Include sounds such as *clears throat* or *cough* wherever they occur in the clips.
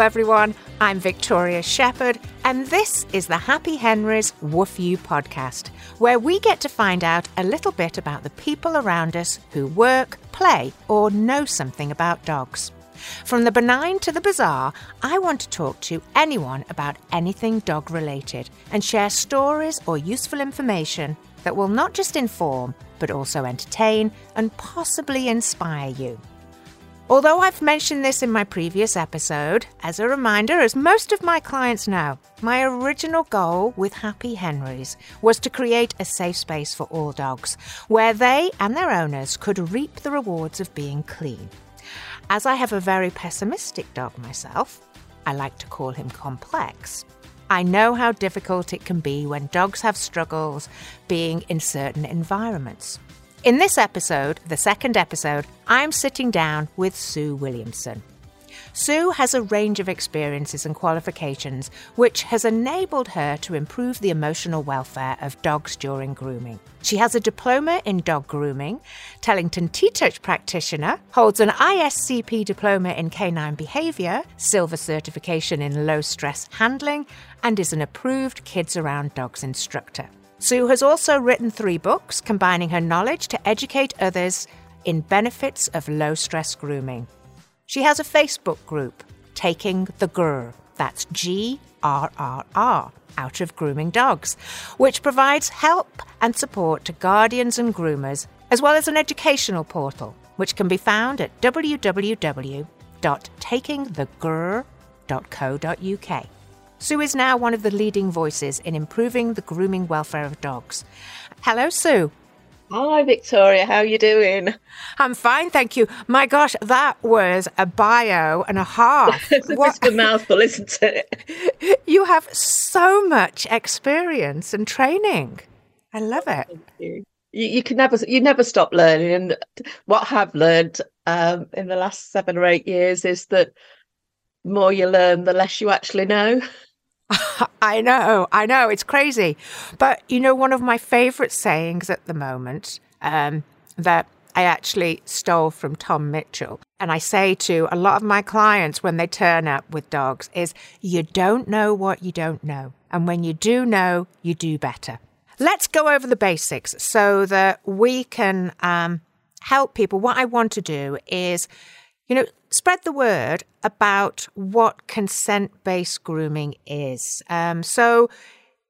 everyone. I'm Victoria Shepherd, and this is the Happy Henry's Woof You podcast, where we get to find out a little bit about the people around us who work, play, or know something about dogs. From the benign to the bizarre, I want to talk to anyone about anything dog related and share stories or useful information that will not just inform, but also entertain and possibly inspire you. Although I've mentioned this in my previous episode, as a reminder, as most of my clients know, my original goal with Happy Henrys was to create a safe space for all dogs, where they and their owners could reap the rewards of being clean. As I have a very pessimistic dog myself, I like to call him complex. I know how difficult it can be when dogs have struggles being in certain environments. In this episode, the second episode, I'm sitting down with Sue Williamson. Sue has a range of experiences and qualifications which has enabled her to improve the emotional welfare of dogs during grooming. She has a diploma in dog grooming, Tellington T-Touch practitioner, holds an ISCP diploma in canine behaviour, silver certification in low stress handling, and is an approved Kids Around Dogs instructor. Sue has also written three books combining her knowledge to educate others in benefits of low stress grooming. She has a Facebook group, Taking the Grr, that's G R R R, out of grooming dogs, which provides help and support to guardians and groomers, as well as an educational portal, which can be found at www.takingthegrr.co.uk. Sue is now one of the leading voices in improving the grooming welfare of dogs. Hello, Sue. Hi, Victoria. How are you doing? I'm fine, thank you. My gosh, that was a bio and a half. *laughs* it's what? a mouthful, isn't it? *laughs* you have so much experience and training. I love it. You. You, you. can never you never stop learning. And what I have learned um, in the last seven or eight years is that the more you learn, the less you actually know. *laughs* *laughs* I know, I know, it's crazy. But you know, one of my favorite sayings at the moment um, that I actually stole from Tom Mitchell, and I say to a lot of my clients when they turn up with dogs, is you don't know what you don't know. And when you do know, you do better. Let's go over the basics so that we can um, help people. What I want to do is you know, spread the word about what consent based grooming is. Um, so,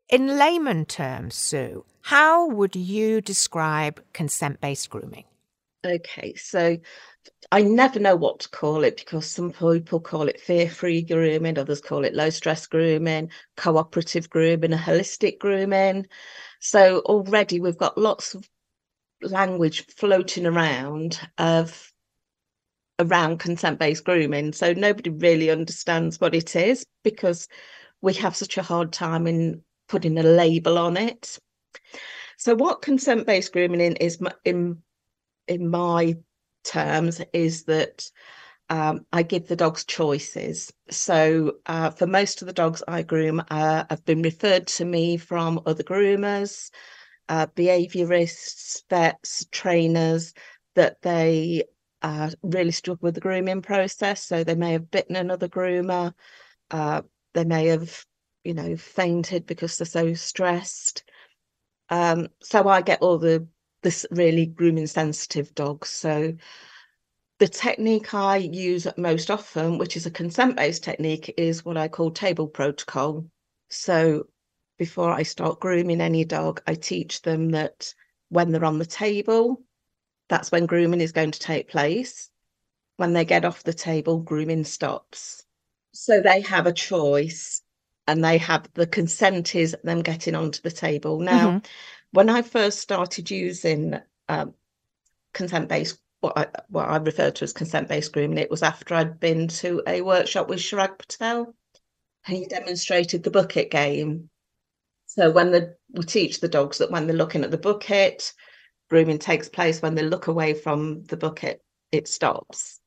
in layman terms, Sue, how would you describe consent based grooming? Okay, so I never know what to call it because some people call it fear free grooming, others call it low stress grooming, cooperative grooming, a holistic grooming. So already we've got lots of language floating around of around consent based grooming. So nobody really understands what it is because we have such a hard time in putting a label on it. So what consent based grooming is in in my terms is that um, I give the dogs choices. So uh, for most of the dogs I groom, uh, have been referred to me from other groomers, uh, behaviourists, vets, trainers that they uh, really struggle with the grooming process. So they may have bitten another groomer. Uh, they may have, you know, fainted because they're so stressed. Um, so I get all the this really grooming sensitive dogs. So the technique I use most often, which is a consent based technique, is what I call table protocol. So before I start grooming any dog, I teach them that when they're on the table, that's when grooming is going to take place. When they get off the table, grooming stops. So they have a choice and they have the consent is them getting onto the table. Now, mm-hmm. when I first started using um, consent based, what I, what I refer to as consent based grooming, it was after I'd been to a workshop with Chirag Patel. And he demonstrated the bucket game. So when the we teach the dogs that when they're looking at the bucket, grooming takes place when they look away from the bucket it stops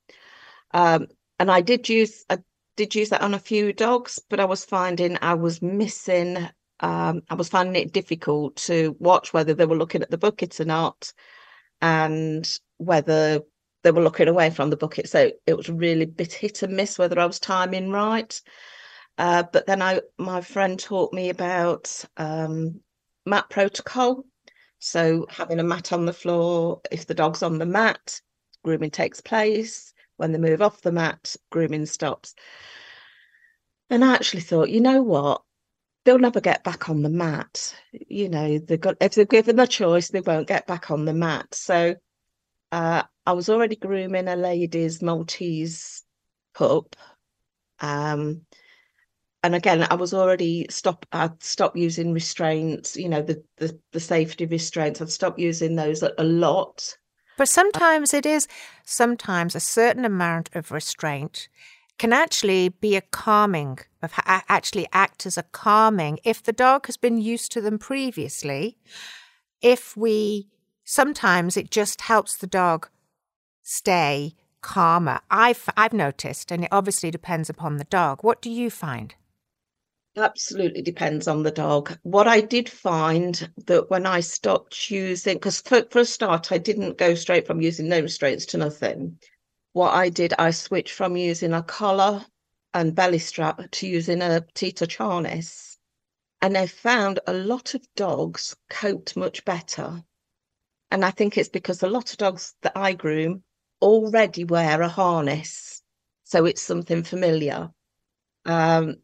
um, and i did use i did use that on a few dogs but i was finding i was missing um, i was finding it difficult to watch whether they were looking at the bucket or not and whether they were looking away from the bucket. So it was really bit hit and miss whether I was timing right. Uh, but then I, my friend taught me about um, mat protocol. So having a mat on the floor, if the dog's on the mat, grooming takes place. When they move off the mat, grooming stops. And I actually thought, you know what? They'll never get back on the mat. You know, they've got if they're given the choice, they won't get back on the mat. So uh, I was already grooming a lady's Maltese pup. Um, and again, I was already stop. I'd stopped using restraints. You know, the the, the safety restraints. I'd stopped using those a, a lot. But sometimes it is. Sometimes a certain amount of restraint can actually be a calming of actually act as a calming if the dog has been used to them previously. If we sometimes it just helps the dog stay calmer. I've I've noticed, and it obviously depends upon the dog. What do you find? Absolutely depends on the dog. What I did find that when I stopped using, because for, for a start, I didn't go straight from using no restraints to nothing. What I did, I switched from using a collar and belly strap to using a TTouch harness. And I found a lot of dogs coped much better. And I think it's because a lot of dogs that I groom already wear a harness. So it's something familiar. Um,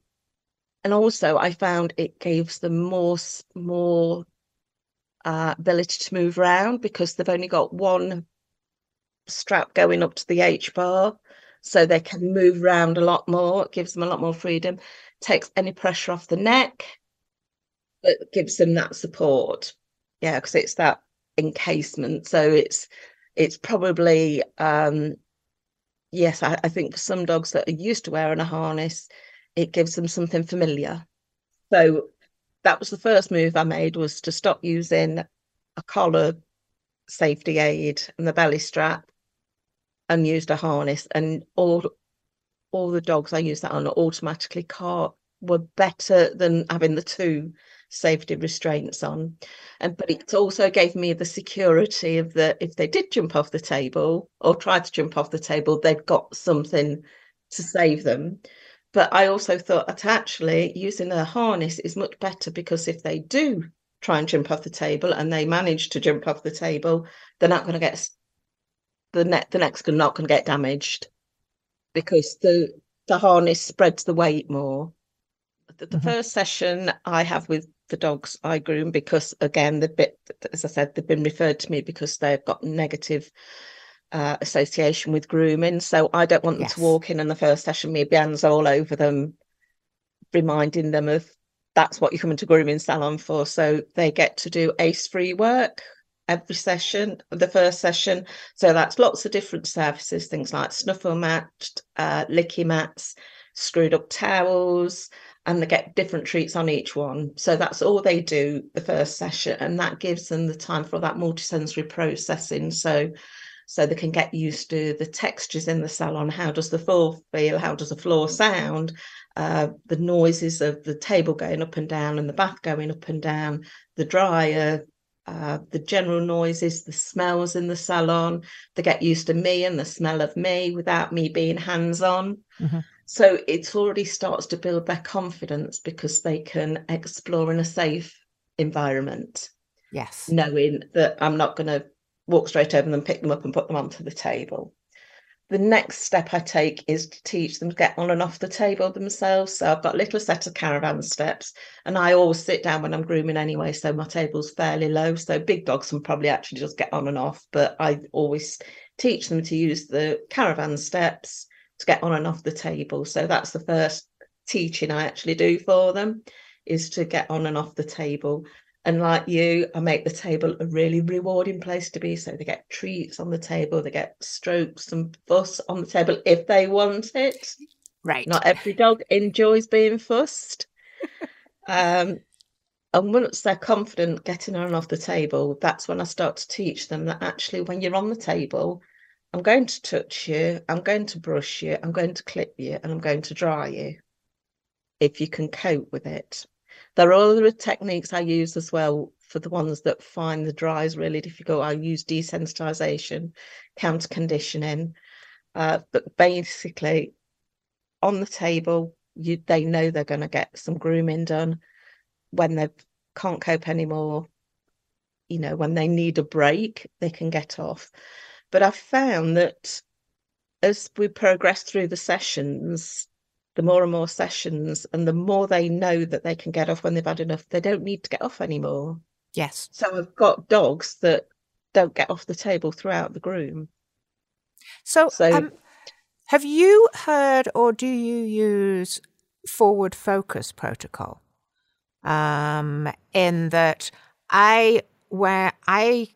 and also I found it gives them more more uh, ability to move around because they've only got one strap going up to the H bar, so they can move around a lot more. It gives them a lot more freedom, takes any pressure off the neck, but gives them that support. Yeah, because it's that encasement, so it's it's probably um yes, I, I think for some dogs that are used to wearing a harness, it gives them something familiar. So that was the first move I made was to stop using a collar safety aid and the belly strap and used a harness and all all the dogs I used that on automatically car were better than having the two safety restraints on. And but it also gave me the security of that if they did jump off the table or try to jump off the table, they'd got something to save them. But I also thought that actually using a harness is much better because if they do try and jump off the table and they manage to jump off the table, they're not going to get the net. The neck's not going to get damaged because the the harness spreads the weight more. The, the mm-hmm. first session I have with the dogs I groom because again the bit as I said they've been referred to me because they've got negative uh, association with grooming. So I don't want them yes. to walk in in the first session, me bands all over them, reminding them of that's what you come into grooming salon for. So they get to do ACE free work every session, the first session. So that's lots of different services, things like snuffle mats, uh, licky mats, screwed up towels, and they get different treats on each one. So that's all they do the first session, and that gives them the time for that multisensory processing. So so they can get used to the textures in the salon. How does the floor feel? How does the floor sound? Uh, the noises of the table going up and down and the bath going up and down, the dryer, uh, the general noises, the smells in the salon. They get used to me and the smell of me without me being hands on. Mm-hmm. So it already starts to build their confidence because they can explore in a safe environment. Yes. Knowing that I'm not going to walk straight over them, pick them up, and put them onto the table. The next step I take is to teach them to get on and off the table themselves. So I've got a little set of caravan steps, and I always sit down when I'm grooming anyway. So my table's fairly low. So big dogs can probably actually just get on and off, but I always teach them to use the caravan steps to get on and off the table. So that's the first teaching I actually do for them is to get on and off the table. And like you, I make the table a really rewarding place to be. So they get treats on the table, they get strokes and fuss on the table if they want it. Right. Not every dog enjoys being fussed. *laughs* um, and once they're confident getting on and off the table, that's when I start to teach them that actually, when you're on the table, I'm going to touch you, I'm going to brush you, I'm going to clip you, and I'm going to dry you if you can cope with it There are other techniques I use as well for the ones that find the dries really difficult. I use desensitization, counter conditioning. Uh, but basically, on the table, you they know they're going to get some grooming done when they can't cope anymore. You know, when they need a break, they can get off. But I've found that as we progress through the sessions, the more and more sessions, and the more they know that they can get off when they've had enough, they don't need to get off anymore. Yes. So I've got dogs that don't get off the table throughout the groom. So, so um, have you heard or do you use forward focus protocol? Um, in that I where I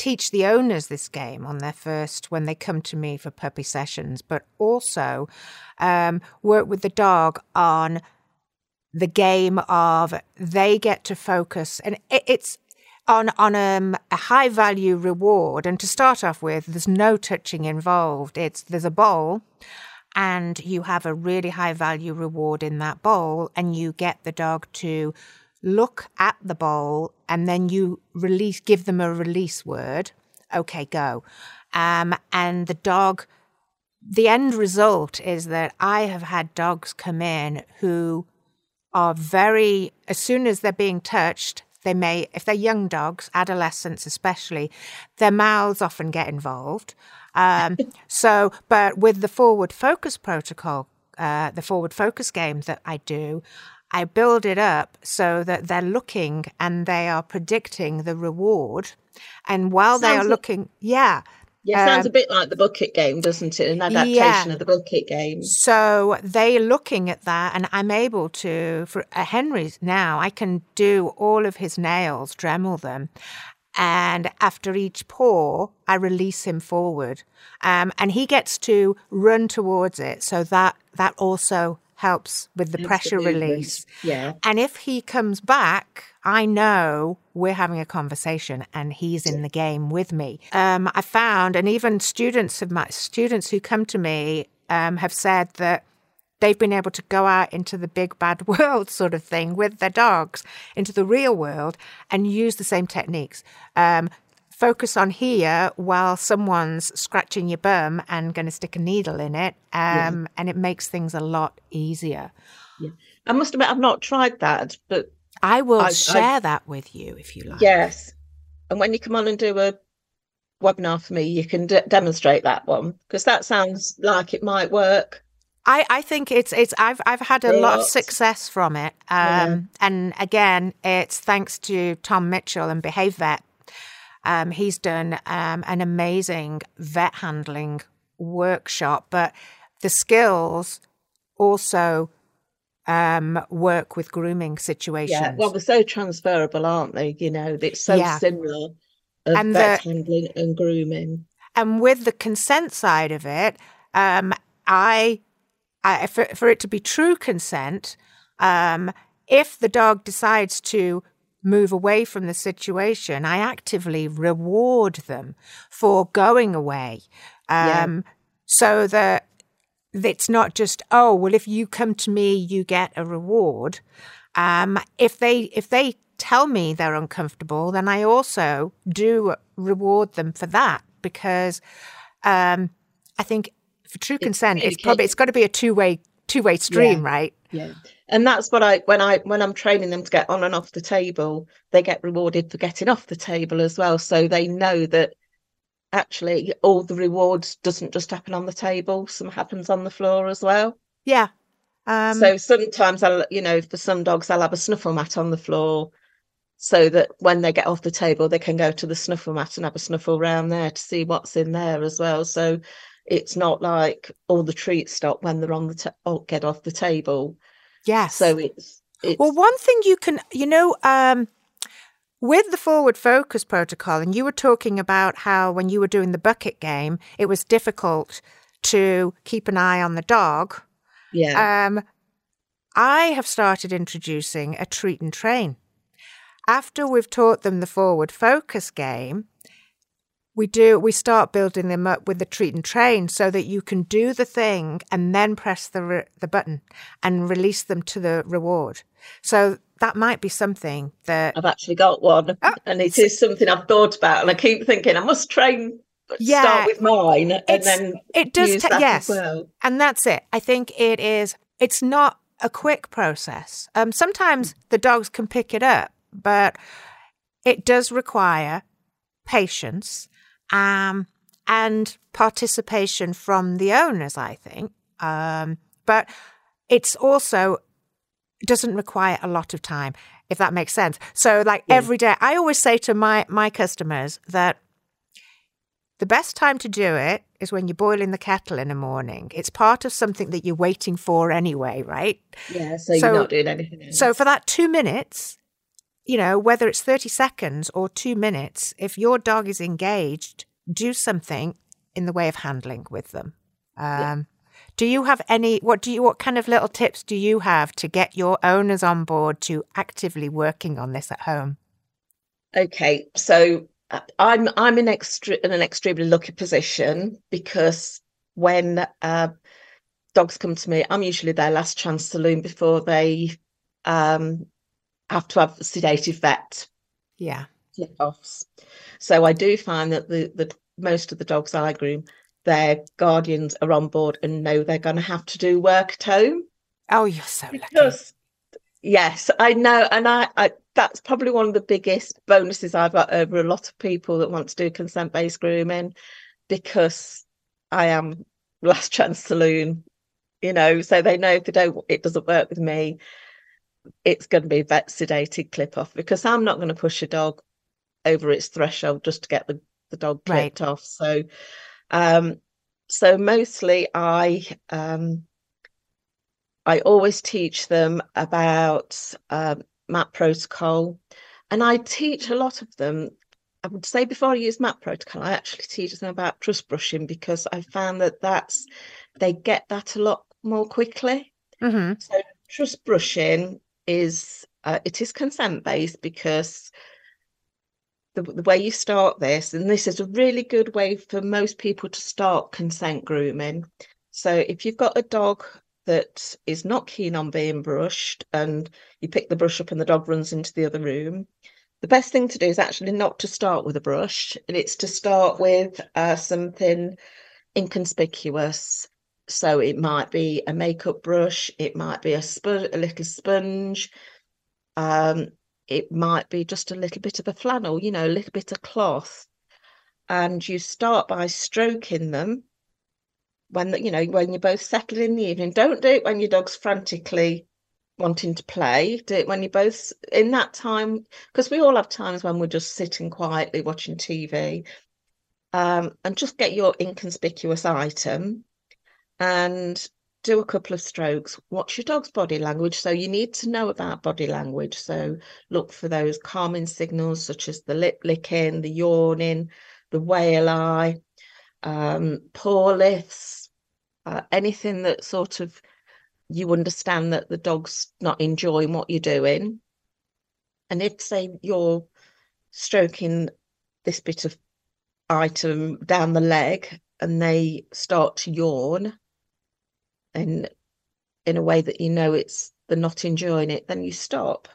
teach the owners this game on their first when they come to me for puppy sessions, but also um, work with the dog on the game of they get to focus and it, it's on on um, a high value reward. And to start off with there's no touching involved. It's there's a bowl and you have a really high value reward in that bowl and you get the dog to look at the bowl and then you release, give them a release word. Okay, go. Um, and the dog, the end result is that I have had dogs come in who are very, as soon as they're being touched, they may, if they're young dogs, adolescents especially, their mouths often get involved. Um, *laughs* so, but with the forward focus protocol, uh, the forward focus game that I do, I build it up so that they're looking and they are predicting the reward. And while sounds they are looking, yeah. Yeah, sounds um, a bit like the bucket game, doesn't it? An adaptation yeah. of the bucket game. So they're looking at that, and I'm able to, for uh, Henry's now, I can do all of his nails, Dremel them. And after each paw, I release him forward. Um, and he gets to run towards it. So that, that also helps with the pressure release. Yeah. And if he comes back, I know we're having a conversation and he's in the game with me. Um, I found, and even students of my students who come to me um, have said that they've been able to go out into the big bad *laughs* world sort of thing with their dogs into the real world and use the same techniques um, focus on here while someone's scratching your bum and going to stick a needle in it. Um, yeah. And it makes things a lot easier. Yeah. I must admit, I've not tried that, but I will I, share I, that with you if you like. Yes. And when you come on and do a webinar for me, you can d- demonstrate that one because that sounds like it might work. I, I think it's it's I've I've had a lot of success from it, um, yeah. and again, it's thanks to Tom Mitchell and Behave Vet um, he's done um, an amazing vet handling workshop, but the skills also um, work with grooming situations. Yeah, well, they're so transferable, aren't they? You know, it's so yeah. similar of and vet the, handling and grooming. And with the consent side of it, um, I, I for, for it to be true consent, um, if the dog decides to move away from the situation, I actively reward them for going away. Um, yeah. So that it's not just, oh, well, if you come to me, you get a reward. Um, if they if they tell me they're uncomfortable, then I also do reward them for that because um, I think for true consent, it's, it's probably it's got to be a two way two way stream, yeah. right? Yeah and that's what I when I when I'm training them to get on and off the table, they get rewarded for getting off the table as well. So they know that actually all the rewards doesn't just happen on the table; some happens on the floor as well. Yeah. Um... So sometimes I'll, you know, for some dogs, I'll have a snuffle mat on the floor, so that when they get off the table, they can go to the snuffle mat and have a snuffle around there to see what's in there as well. So it's not like all the treats stop when they're on the t- oh, get off the table Yes. So it's, it's well, one thing you can, you know, um, with the forward focus protocol, and you were talking about how when you were doing the bucket game, it was difficult to keep an eye on the dog. Yeah. Um, I have started introducing a treat and train. After we've taught them the forward focus game, we do we start building them up with the treat and train so that you can do the thing and then press the re- the button and release them to the reward so that might be something that I've actually got one, Oh, and it is something I've thought about, and I keep thinking I must train. Yeah, start with mine, and then it does. ta- yes, well. and that's it. I think it is. It's not a quick process. Um, sometimes the dogs can pick it up, but it does require patience um, and participation from the owners. I think, um, but it's also doesn't require a lot of time, if that makes sense. So, like Yeah. every day, I always say to my my customers that the best time to do it is when you're boiling the kettle in the morning. It's part of something that you're waiting for anyway, right? Yeah, so, So- you're not doing anything. Else. So for that two minutes, you know, whether it's 30 seconds or two minutes, if your dog is engaged, do something in the way of handling with them. Um, Yeah. Do you have any? What do you? What kind of little tips do you have to get your owners on board to actively working on this at home? Okay, so uh, I'm I'm in extre in an extremely lucky position because when uh, dogs come to me, I'm usually their last chance saloon before they um, have to have sedated vet Yeah. flip offs. So I do find that the the most of the dogs I groom, their guardians are on board and know they're going to have to do work at home. Oh, you're so lucky. Yes, I know, and I, I that's probably one of the biggest bonuses I've got over a lot of people that want to do consent based grooming because I am last chance saloon, you know, so they know if they don't it doesn't work with me, it's going to be vet sedated clip off because I'm not going to push a dog over its threshold just to get the, the dog Right. clipped off. So um so mostly I um I always teach them about um, mat protocol, and I teach a lot of them. I would say before I use mat protocol, I actually teach them about trust brushing because I found that that's they get that a lot more quickly. hmm So trust brushing is uh, it is consent based because the, the way you start this, and this is a really good way for most people to start consent grooming. So if you've got a dog that is not keen on being brushed and you pick the brush up and the dog runs into the other room, the best thing to do is actually not to start with a brush, and it's to start with uh, something inconspicuous. So it might be a makeup brush, it might be a sponge, a little sponge, um, it might be just a little bit of a flannel, you know, a little bit of cloth. And you start by stroking them when you know when you're both settled in the evening. Don't do it when your dog's frantically wanting to play. Do it when you're both in that time because we all have times when we're just sitting quietly watching TV. Um, and just get your inconspicuous item and do a couple of strokes. Watch your dog's body language. So you need to know about body language. So look for those calming signals such as the lip licking, the yawning, the whale eye, um, paw lifts, uh, anything that sort of you understand that the dog's not enjoying what you're doing. And if, say, you're stroking this bit of item down the leg and they start to yawn and in a way that you know it's they're not enjoying it, then you stop.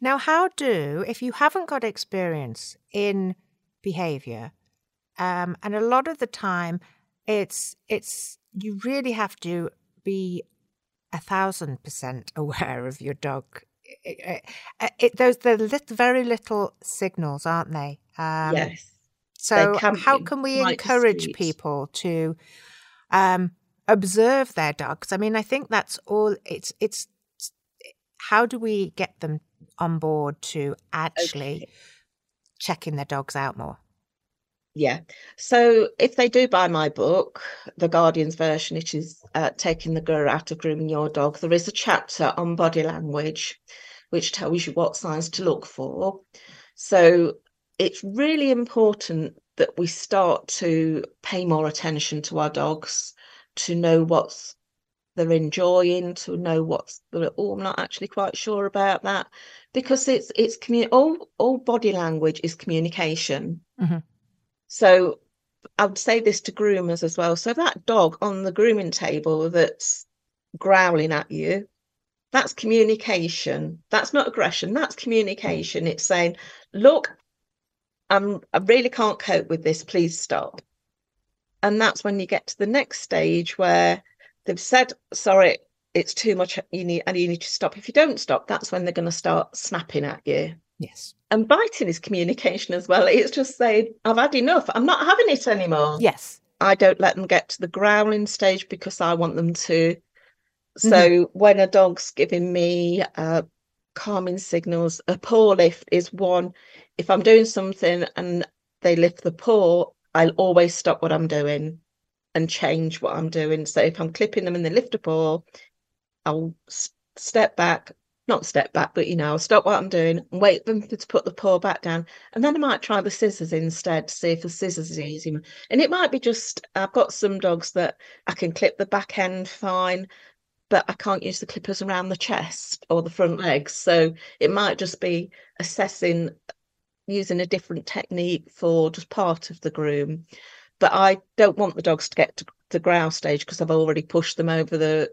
Now, how do, if you haven't got experience in behavior, um, and a lot of the time it's, it's, you really have to be a thousand percent *laughs* aware of your dog. It, it, it, those, the little, very little signals, aren't they? Um, yes. So, can how can we encourage discreet. people to um, observe their dogs? I mean, I think that's all. It's it's. How do we get them on board to actually Okay. checking their dogs out more? Yeah. So if they do buy my book, the Guardian's version, it is uh, taking the Grr out of grooming your dog. There is a chapter on body language, which tells you what signs to look for. So it's really important that we start to pay more attention to our dogs, to know what's they're enjoying, to know what's the oh, I'm not actually quite sure about that, because it's it's commu- all all body language is communication. Mhm. So I would say this to groomers as well. So that dog on the grooming table that's growling at you, That's communication. That's not aggression. That's communication. It's saying, look, I'm, I really can't cope with this. Please stop. And that's when you get to the next stage where they've said, sorry, it's too much. You need, and you need to stop. If you don't stop, that's when they're going to start snapping at you. Yes. And biting is communication as well. It's just saying, I've had enough. I'm not having it anymore. Yes. I don't let them get to the growling stage because I want them to. So mm-hmm. when a dog's giving me uh, calming signals, a paw lift is one. If I'm doing something and they lift the paw, I'll always stop what I'm doing and change what I'm doing. So if I'm clipping them in the lifter paw, I'll step back, not step back, but you know, I'll stop what I'm doing and wait for them to put the paw back down. And then I might try the scissors instead to see if the scissors is easy. And it might be just, I've got some dogs that I can clip the back end fine, but I can't use the clippers around the chest or the front legs. So it might just be assessing using a different technique for just part of the groom. But I don't want the dogs to get to the growl stage because I've already pushed them over the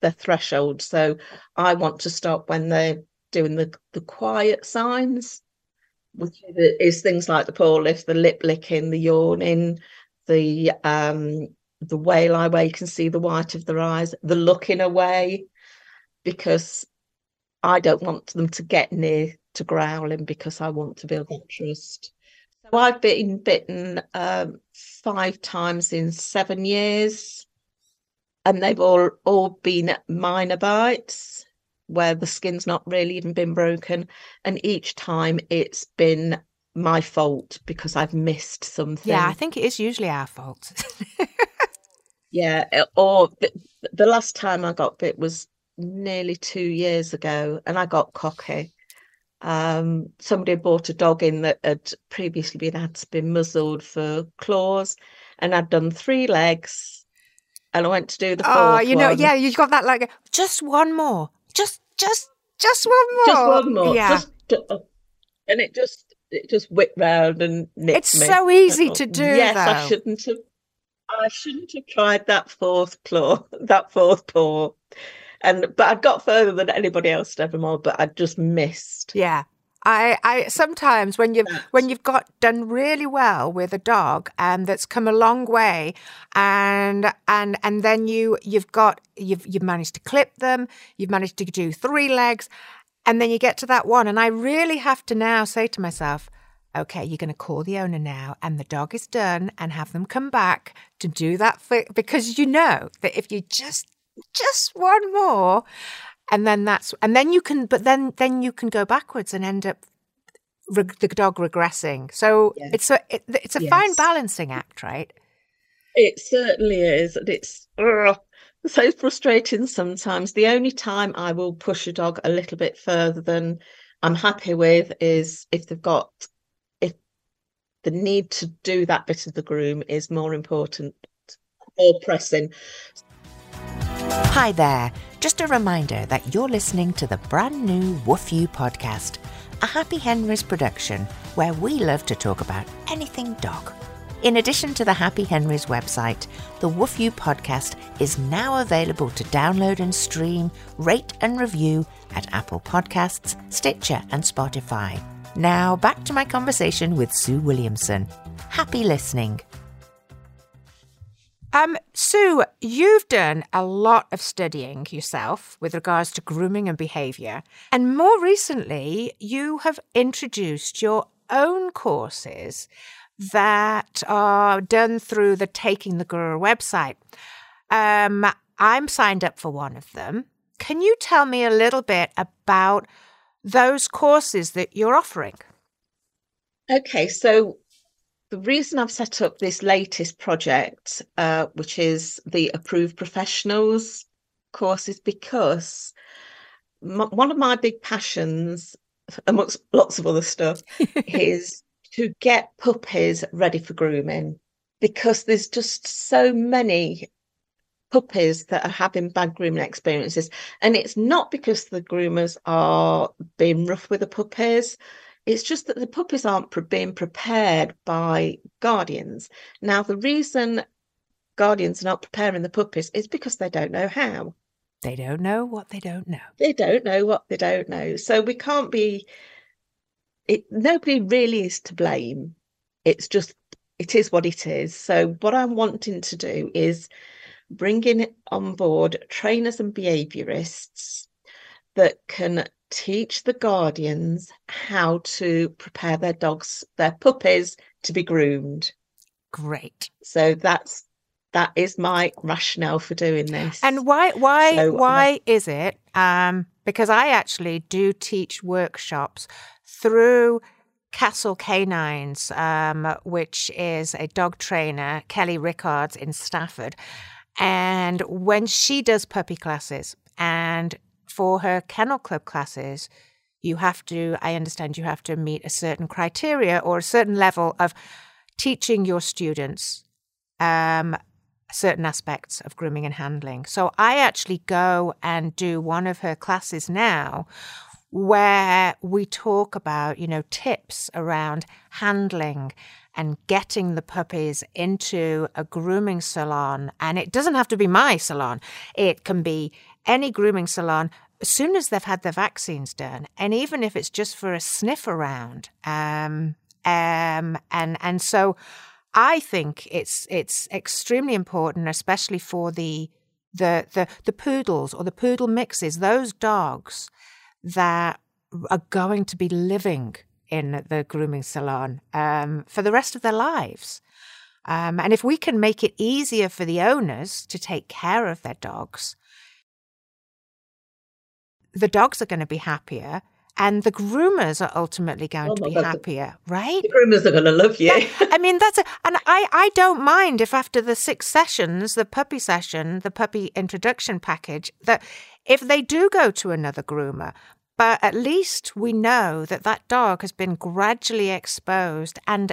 the threshold. So I want to stop when they're doing the, the quiet signs, which is things like the paw lift, the lip licking, the yawning, the um the whale eye where you can see the white of their eyes, the looking away, because I don't want them to get near to growling because I want to build that trust. So I've been bitten um, five times in seven years and they've all all been minor bites where the skin's not really even been broken and each time it's been my fault because I've missed something. Yeah, I think it is usually our fault. *laughs* yeah, eh, or the, the last time I got bit was nearly 2 years ago and I got cocky. Um, somebody had bought a dog in that had previously been had been muzzled for claws and I'd done three legs and I went to do the Oh, you know, one. yeah, you've got that like just one more, just, just, just one more, just one more, yeah. Just, and it just, it just whipped round and nipped It's me. so easy to do. Yes, though. I shouldn't have. I shouldn't have tried that fourth claw, *laughs* that fourth paw, and but I got further than anybody else ever more. But I just missed. Yeah, I, I sometimes when you've when you've got done really well with a dog and that's come a long way and and and then you you've got you've you've managed to clip them, you've managed to do three legs, and then you get to that one, and I really have to now say to myself, okay, you're going to call the owner now, and the dog is done, and have them come back to do that for, because you know that if you just just one more. And then that's and then you can but then then you can go backwards and end up the dog regressing. So yes. it's a it, it's a yes. fine balancing act right? It certainly is and it's ugh, so frustrating sometimes. The only time i will push a dog a little bit further than i'm happy with is if they've got if the need to do that bit of the groom is more important or pressing Hi there. Just a reminder that you're listening to the brand new Woof You podcast, a Happy Henry's production where we love to talk about anything dog. In addition to the Happy Henry's website, the Woof You podcast is now available to download and stream, rate and review at Apple Podcasts, Stitcher, and Spotify. Now back to my conversation with Sue Williamson. Happy listening. Um, Sue, you've done a lot of studying yourself with regards to grooming and behaviour. And more recently, you have introduced your own courses that are done through the Taking the Grr website. Um, I'm signed up for one of them. Can you tell me a little bit about those courses that you're offering? Okay, so the reason I've set up this latest project, uh, which is the Approved Professionals course, is because one of my big passions, amongst lots of other stuff, *laughs* is to get puppies ready for grooming because there's just so many puppies that are having bad grooming experiences. And it's not because the groomers are being rough with the puppies it's just that the puppies aren't pre- being prepared by guardians. Now, the reason guardians are not preparing the puppies is because they don't know how. They don't know what they don't know. They don't know what they don't know. So we can't be it nobody really is to blame. It's just it is what it is. So what I'm wanting to do is bringing on board trainers and behaviorists that can teach the guardians how to prepare their dogs, their puppies to be groomed. Great. So that's that is my rationale for doing this. And why why so, why uh, is it? Um, because I actually do teach workshops through Castle Canines, um, which is a dog trainer, Kelly Rickards in Stafford. And when she does puppy classes, and for her kennel club classes, you have to, I understand, you have to meet a certain criteria or a certain level of teaching your students um, certain aspects of grooming and handling. So I actually go and do one of her classes now where we talk about, you know, tips around handling and getting the puppies into a grooming salon. And it doesn't have to be my salon, it can be any grooming salon as soon as they've had their vaccines done. And even if it's just for a sniff around. Um, um, and, and so I think it's, it's extremely important, especially for the, the, the, the poodles or the poodle mixes, those dogs that are going to be living in the grooming salon um, for the rest of their lives. Um, and if we can make it easier for the owners to take care of their dogs, the dogs are going to be happier and the groomers are ultimately going oh to be God, happier, right? The groomers are going to love you. That, I mean, that's a, and I, I don't mind if after the six sessions, the puppy session, the puppy introduction package, that if they do go to another groomer, but at least we know that that dog has been gradually exposed and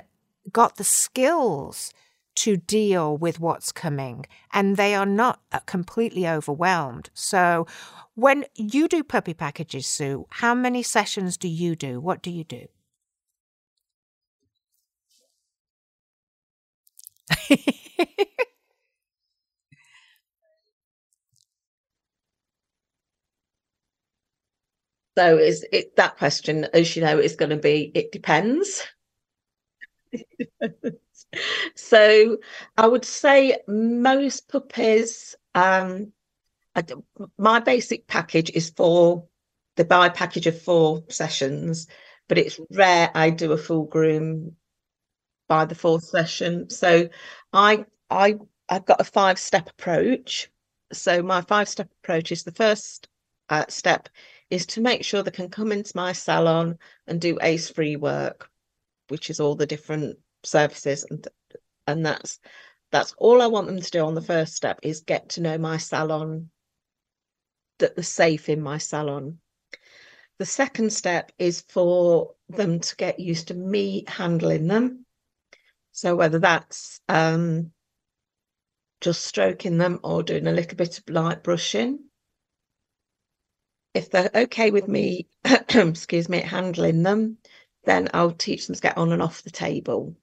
got the skills to deal with what's coming and they are not uh, completely overwhelmed. So, when you do puppy packages, Sue, how many sessions do you do? What do you do? *laughs* So is it that question, as you know, is going to be it depends. *laughs* so I would say most puppies, um, I, my basic package is for the buy package of four sessions, but it's rare I do a full groom by the fourth session. So I I I've got a five step approach. So my five step approach is the first uh, step is to make sure they can come into my salon and do ACE free work, which is all the different services and and that's that's all I want them to do on the first step is get to know my salon, that they're safe in my salon. The second step is for them to get used to me handling them. So whether that's um, just stroking them or doing a little bit of light brushing, if they're okay with me, *clears throat* excuse me, handling them, then I'll teach them to get on and off the table.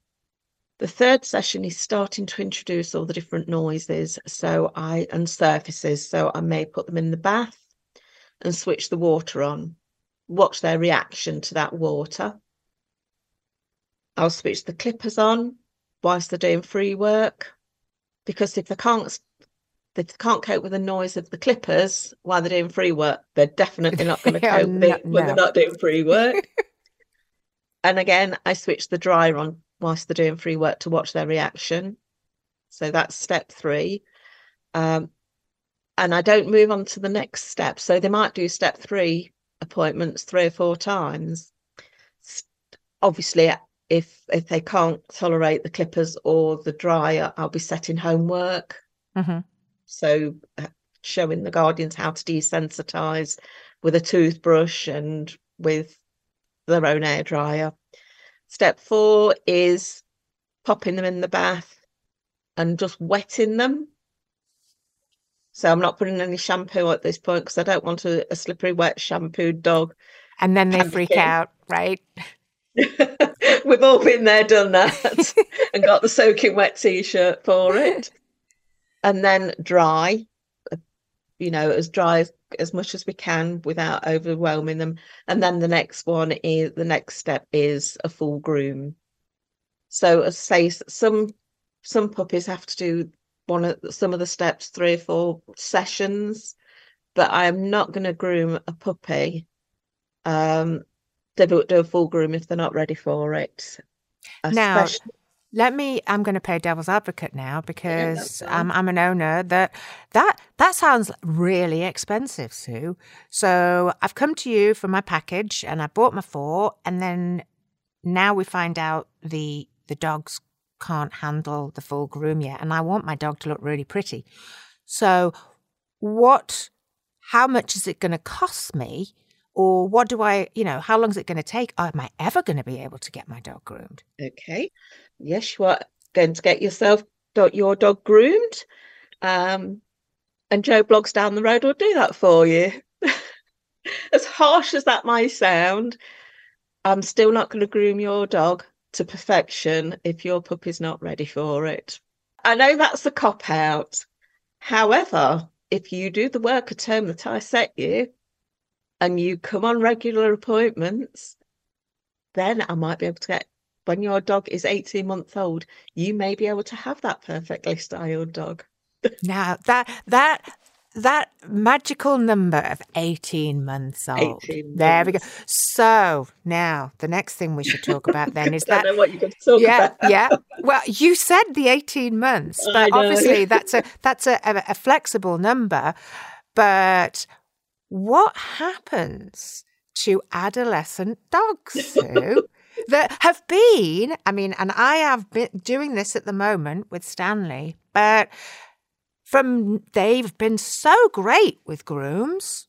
The third session is starting to introduce all the different noises, so I and surfaces. So I may put them in the bath and switch the water on, watch their reaction to that water. I'll switch the clippers on whilst they're doing free work, because if they can't they can't cope with the noise of the clippers while they're doing free work. They're definitely not going *laughs* to cope with it when no. they're not doing free work. *laughs* and again, I switch the dryer on whilst they're doing free work to watch their reaction. So that's step three. Um, and I don't move on to the next step. So they might do step three appointments three or four times. Obviously, if if they can't tolerate the clippers or the dryer, I'll be setting homework. Mm-hmm. So uh, showing the guardians how to desensitize with a toothbrush and with their own air dryer. Step four is popping them in the bath and just wetting them. So I'm not putting any shampoo at this point because I don't want a, a, slippery, wet, shampooed dog. And then they freak out, right? *laughs* We've all been there, done that, *laughs* and got the soaking wet t shirt for it and then dry, you know, as dry as, as much as we can without overwhelming them. And then the next one is the next step is a full groom. So as I say, some some puppies have to do one of some of the steps three or four sessions, but I am not going to groom a puppy. Um, they will do a full groom if they're not ready for it. Now, let me i'm going to play devil's advocate now because yeah, I'm, um, I'm an owner that that that sounds really expensive sue so i've come to you for my package and i bought my four and then now we find out the the dogs can't handle the full groom yet and i want my dog to look really pretty so what how much is it going to cost me or what do I, you know, how long is it going to take? Am I ever going to be able to get my dog groomed? Okay. Yes, you are going to get yourself your dog groomed. Um, and Joe Bloggs down the road will do that for you. *laughs* as harsh as that might sound, I'm still not going to groom your dog to perfection if your puppy's not ready for it. I know that's a cop out. However, if you do the work a term that I set you, and you come on regular appointments, then I might be able to get when your dog is 18 months old, you may be able to have that perfectly styled dog. *laughs* now that that that magical number of 18 months old. 18 there we go. So now the next thing we should talk about then is *laughs* that. what you're going to talk yeah, about. yeah. *laughs* Well, you said the 18 months, but obviously that's a that's a, a, a flexible number. But what happens to adolescent dogs, that have been, I mean, and I have been doing this at the moment with Stanley, but from they've been so great with grooms,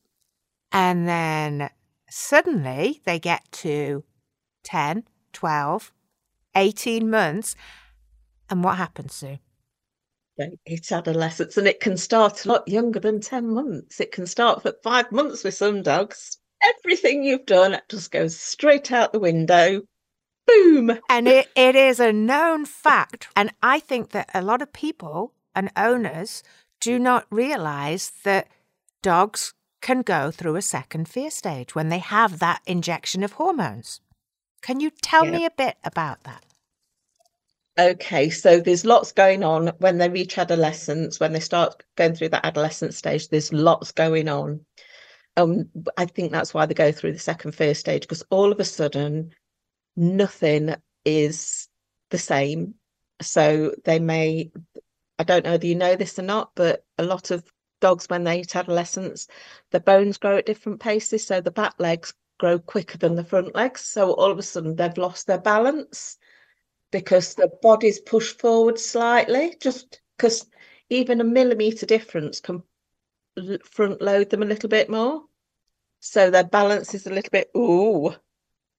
and then suddenly they get to 10, 12, 18 months. And what happens, Sue? it's adolescence and it can start a lot younger than 10 months. It can start for five months with some dogs. Everything you've done just goes straight out the window. Boom. And it, it is a known fact. And I think that a lot of people and owners do not realize that dogs can go through a second fear stage when they have that injection of hormones. Can you tell me a bit about that? Okay, so there's lots going on when they reach adolescence, when they start going through that adolescent stage, there's lots going on. Um, I think that's why they go through the second fear stage because all of a sudden nothing is the same. So they may, I don't know whether you know this or not, but a lot of dogs, when they hit adolescence, the bones grow at different paces. So the back legs grow quicker than the front legs. So all of a sudden they've lost their balance because the body's pushed forward slightly, just because even a millimeter difference can front load them a little bit more. So their balance is a little bit, ooh.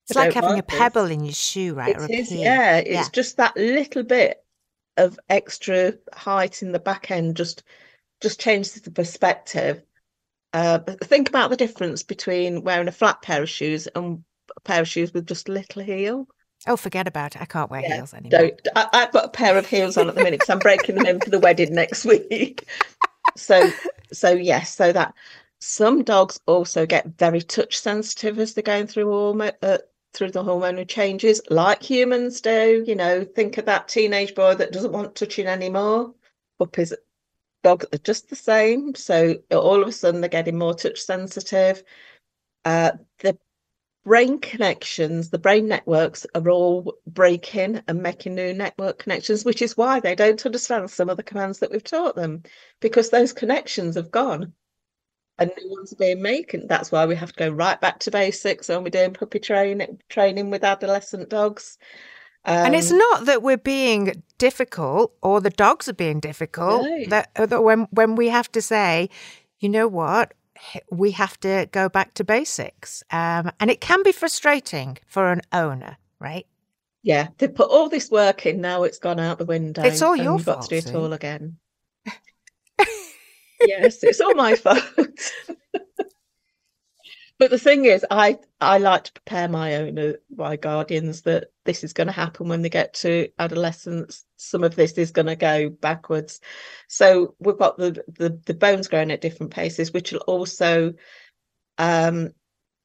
It's like having a pebble in your shoe, right? It is, yeah. It's yeah. just that little bit of extra height in the back end just just changes the perspective. Uh, think about the difference between wearing a flat pair of shoes and a pair of shoes with just a little heel. Oh, forget about it. I can't wear yeah, heels anymore. Don't. I, have got a pair of heels on at the minute because I'm breaking them in for the wedding next week. *laughs* So, so yes, so that some dogs also get very touch sensitive as they're going through hormone, uh, through the hormonal changes, like humans do. You know, think of that teenage boy that doesn't want touching anymore. up Puppies, dogs are just the same. So all of a sudden they're getting more touch sensitive. Uh, the brain connections, the brain networks are all breaking and making new network connections, which is why they don't understand some of the commands that we've taught them because those connections have gone and new ones are being made. And that's why we have to go right back to basics when we're doing puppy training, training with adolescent dogs. Um, and it's um, not that we're being difficult or the dogs are being difficult. No. That, that when when we have to say, you know what, we have to go back to basics. Um, and it can be frustrating for an owner, right? Yeah, they put all this work in, now it's gone out the window. It's all your you've fault. got to do it all again. Yes, it's all my fault. *laughs* But the thing is, I I like to prepare my own my guardians, that this is going to happen when they get to adolescence. Some of this is going to go backwards. So we've got the the, the bones growing at different paces, which will also um,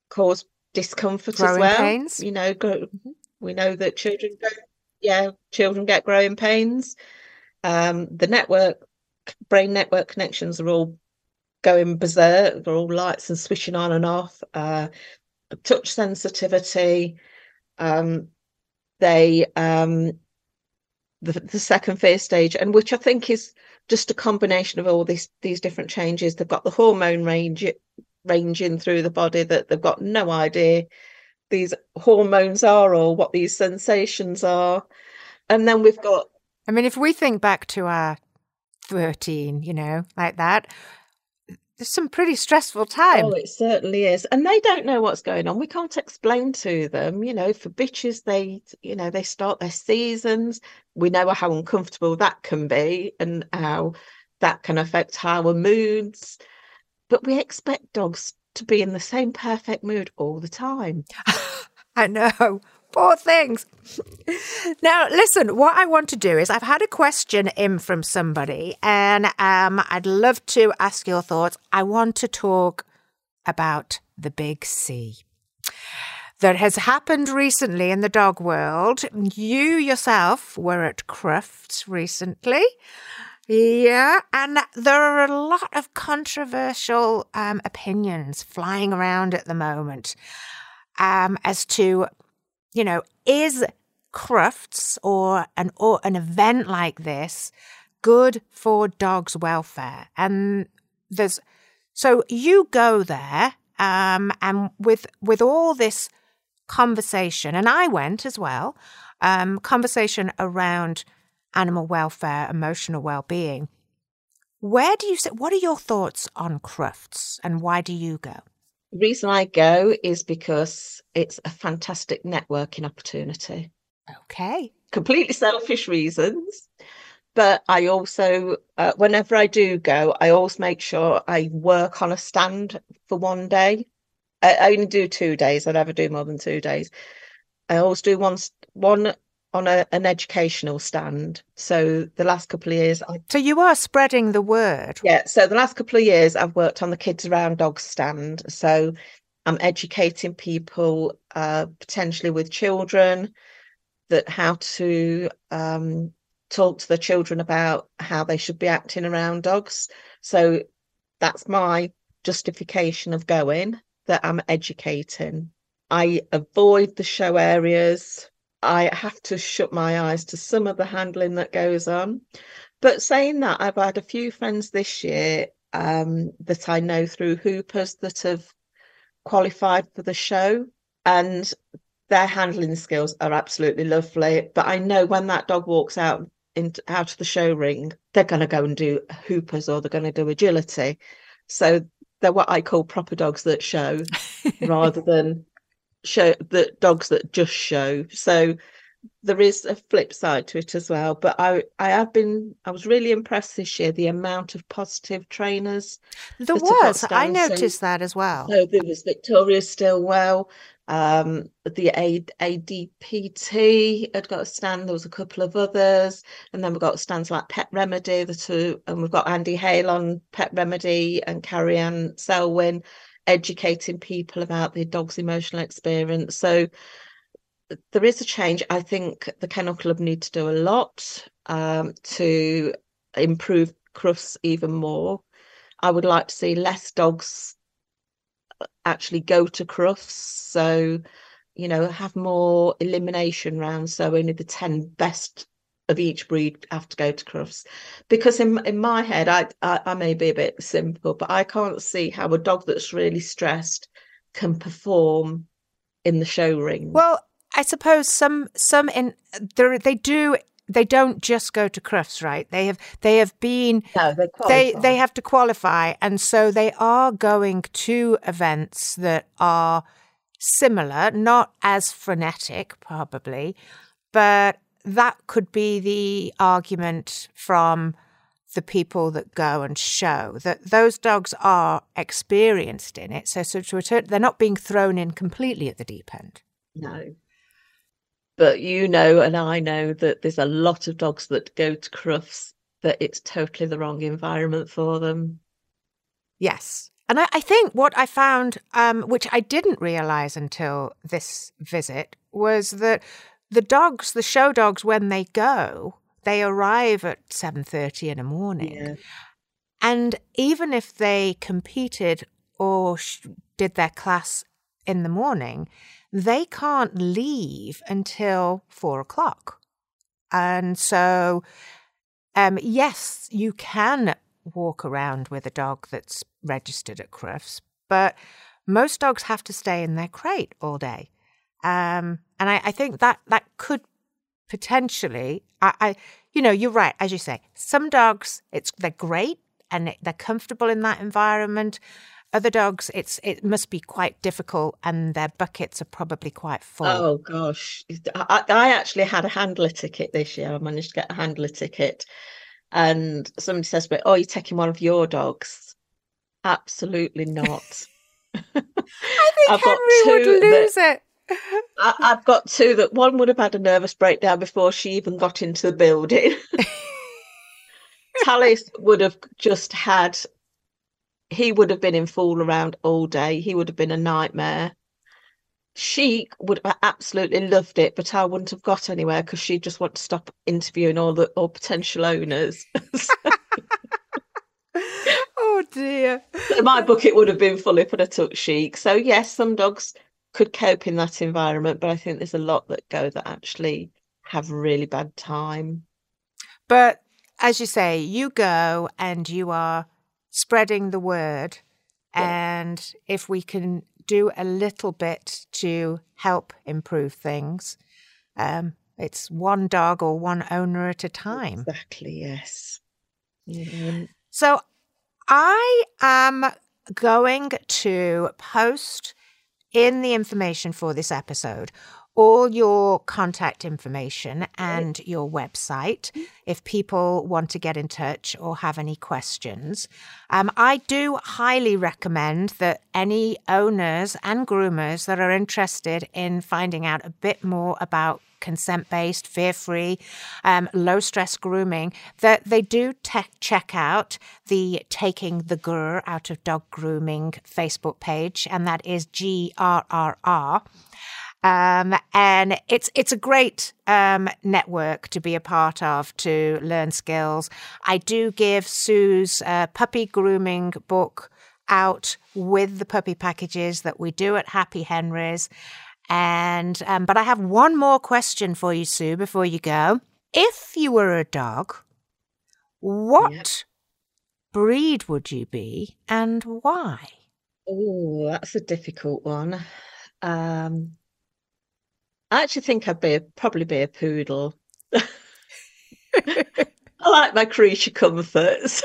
cause discomfort Growing as well. pains? You know, go, we know that children go, yeah, children get growing pains. Um, the network, brain network connections are all going berserk. They're all lights and switching on and off. Uh, touch sensitivity. Um, they um, the the second phase stage, and which I think is just a combination of all these these different changes. They've got the hormone range ranging through the body that they've got no idea these hormones are or what these sensations are. And then we've got I mean, if we think back to our 13, you know, like that, there's some pretty stressful time. Oh, it certainly is. And they don't know what's going on. We can't explain to them, you know, for bitches, they, you know, they start their seasons. We know how uncomfortable that can be and how that can affect our moods. But we expect dogs to be in the same perfect mood all the time. *laughs* I know. Poor things. now, listen, what I want to do is I've had a question in from somebody, and um, I'd love to ask your thoughts. I want to talk about the big C that has happened recently in the dog world. You yourself were at Crufts recently. Yeah, and there are a lot of controversial um, opinions flying around at the moment um, as to, you know, is Crufts or an or an event like this good for dogs' welfare? And there's so you go there, um, and with with all this conversation, and I went as well, um, conversation around animal welfare, emotional well-being. Where do you sit? What are your thoughts on Crufts, and why do you go? Reason I go is because it's a fantastic networking opportunity. Okay. Completely selfish reasons. But I also, uh, whenever I do go, I always make sure I work on a stand for one day. I, I only do two days. I never do more than two days. I always do one one on a, an educational stand. So the last couple of years, I So you are spreading the word. yeah. So the last couple of years, I've worked on the Kids Around Dogs stand. So I'm educating people, uh, potentially with children, that how to um, talk to the children about how they should be acting around dogs. So that's my justification of going. That I'm educating. I avoid the show areas. I have to shut my eyes to some of the handling that goes on. But saying that, I've had a few friends this year um, that I know through Hoopers that have qualified for the show, and their handling skills are absolutely lovely. But I know when that dog walks out into out of the show ring, they're going to go and do Hoopers or they're going to do agility. So they're what I call proper dogs that show, *laughs* rather than show the dogs that just show. So there is a flip side to it as well. But I I have been I was really impressed this year the amount of positive trainers. There was. I noticed that as well. So there was Victoria Stillwell, um, the A- ADPT had got a stand. There was a couple of others, and then we've got stands like Pet Remedy, the two, and we've got Andy Hale on Pet Remedy and Carrie Ann Selwyn educating people about the dog's emotional experience. So there is a change. I think the Kennel Club need to do a lot um, to improve Crufts even more. I would like to see less dogs actually go to Crufts. So, you know, have more elimination rounds. So only the 10 best of each breed have to go to Crufts. Because in in my head, I, I I may be a bit simple, but I can't see how a dog that's really stressed can perform in the show ring. Well, I suppose some some in there they do they don't just go to Crufts, right? They have they have been no, they they they have to qualify, and so they are going to events that are similar, not as frenetic, probably, but that could be the argument from the people that go and show that those dogs are experienced in it. So, so to return, they're not being thrown in completely at the deep end. No. But you know, and I know that there's a lot of dogs that go to Crufts that it's totally the wrong environment for them. Yes. And I, I think what I found, um, which I didn't realize until this visit, was that the dogs, the show dogs, when they go, they arrive at 7.30 in the morning. Yeah. And even if they competed or sh- did their class in the morning, they can't leave until four o'clock. And so, um, yes, you can walk around with a dog that's registered at Crufts, but most dogs have to stay in their crate all day. Um, and I, I think that that could potentially, I, I, you know, you're right, as you say, some dogs, it's they're great and they're comfortable in that environment. Other dogs, it's it must be quite difficult, and their buckets are probably quite full. Oh gosh, I, I actually had a handler ticket this year. I managed to get a handler ticket, and somebody says to me, "Oh, you're taking one of your dogs?" Absolutely not. *laughs* I think *laughs* Henry would lose that, it. I, I've got two that one would have had a nervous breakdown before she even got into the building. *laughs* Talis would have just had he would have been in fool around all day. He would have been a nightmare. She would have absolutely loved it, but I wouldn't have got anywhere because she'd just want to stop interviewing all the all potential owners. *laughs* oh dear. *laughs* So my bucket would have been full if I'd have took Chic. So yes, some dogs could cope in that environment, but I think there's a lot that go that actually have really bad time. But as you say, you go and you are spreading the word. Yeah. And if we can do a little bit to help improve things, um, it's one dog or one owner at a time. Exactly, yes. Yeah. So I am going to post in the information for this episode all your contact information and your website if people want to get in touch or have any questions. Um, I do highly recommend that any owners and groomers that are interested in finding out a bit more about consent based, fear free, um, low stress grooming, that they do te- check out the Taking the Grr Out of Dog Grooming Facebook page, and that is GRRR. Um, and it's it's a great um, network to be a part of to learn skills. I do give Sue's uh, puppy grooming book out with the puppy packages that we do at Happy Henry's. And um, but I have one more question for you, Sue, before you go. If you were a dog, what Yep. breed would you be and why? Oh, that's a difficult one. Um, I actually think I'd be a, probably be a poodle. *laughs* I like my creature comforts.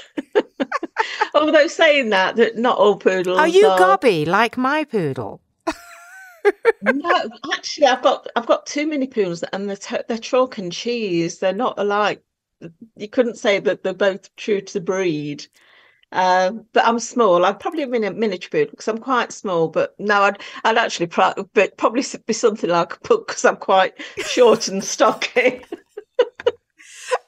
*laughs* Although saying that, that not all poodles Are you are. gobby like my poodle? *laughs* No, actually, I've got I've got too many poodles, and they're t- they're chalk and cheese. They're not alike. You couldn't say that they're both true to the breed. Um, but I'm small. I'd probably have been a miniature poodle because I'm quite small. But no, I'd I'd actually pro- but probably be something like a pug because I'm quite short and stocky. *laughs*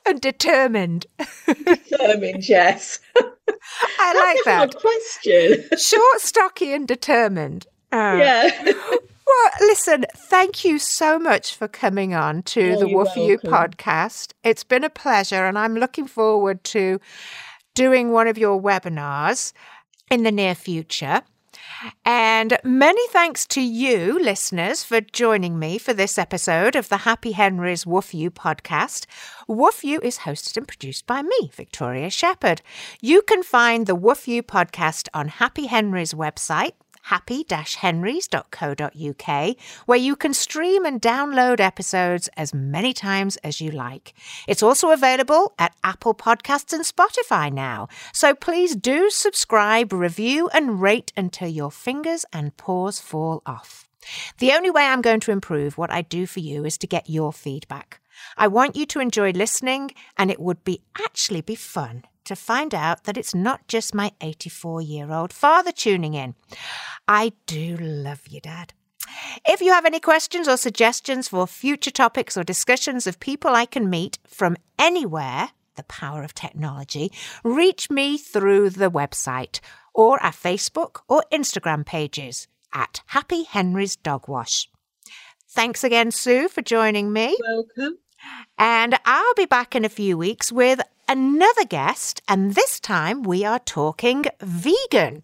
And determined. Determined, yes. *laughs* I like That's that. question. *laughs* Short, stocky, and determined. Oh. Yeah. Well, listen, thank you so much for coming on to Oh, the Woof You podcast. It's been a pleasure, and I'm looking forward to doing one of your webinars in the near future. And many thanks to you, listeners, for joining me for this episode of the Happy Henry's Woof You podcast. Woof You is hosted and produced by me, Victoria Shepherd. You can find the Woof You podcast on Happy Henry's website, happy-henrys.co.uk, where you can stream and download episodes as many times as you like. It's also available at Apple Podcasts and Spotify now. So please do subscribe, review, and rate until your fingers and paws fall off. The only way I'm going to improve what I do for you is to get your feedback. I want you to enjoy listening, and it would be actually be fun to find out that it's not just my 84 year old father tuning in. I do love you, Dad. If you have any questions or suggestions for future topics or discussions of people I can meet from anywhere, the power of technology, reach me through the website or our Facebook or Instagram pages at Happy Henry's Dog Wash. Thanks again, Sue, for joining me. Welcome. And I'll be back in a few weeks with another guest, and this time we are talking vegan.